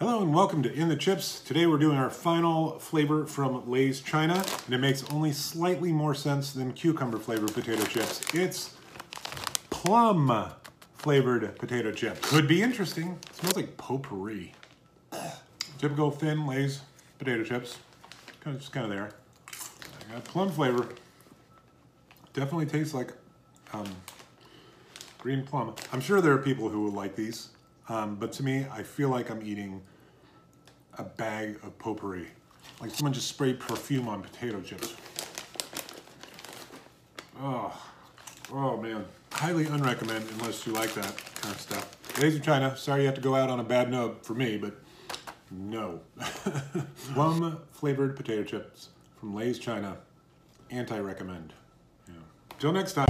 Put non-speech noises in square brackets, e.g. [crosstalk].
Hello and welcome to In the Chips. Today we're doing our final flavor from Lay's China, and it makes only slightly more sense than cucumber flavored potato chips. It's plum flavored potato chips. Could be interesting. It smells like potpourri. [clears throat] Typical thin Lay's potato chips. Kind of just kind of there. I got plum flavor. Definitely tastes like um, green plum. I'm sure there are people who will like these, um, but to me, I feel like I'm eating a bag of potpourri. Like someone just sprayed perfume on potato chips. Oh, oh man. Highly unrecommend unless you like that kind of stuff. Ladies of China, sorry you have to go out on a bad note for me, but no. [laughs] Plum flavored potato chips from Lay's China. Anti recommend. Yeah. Till next time.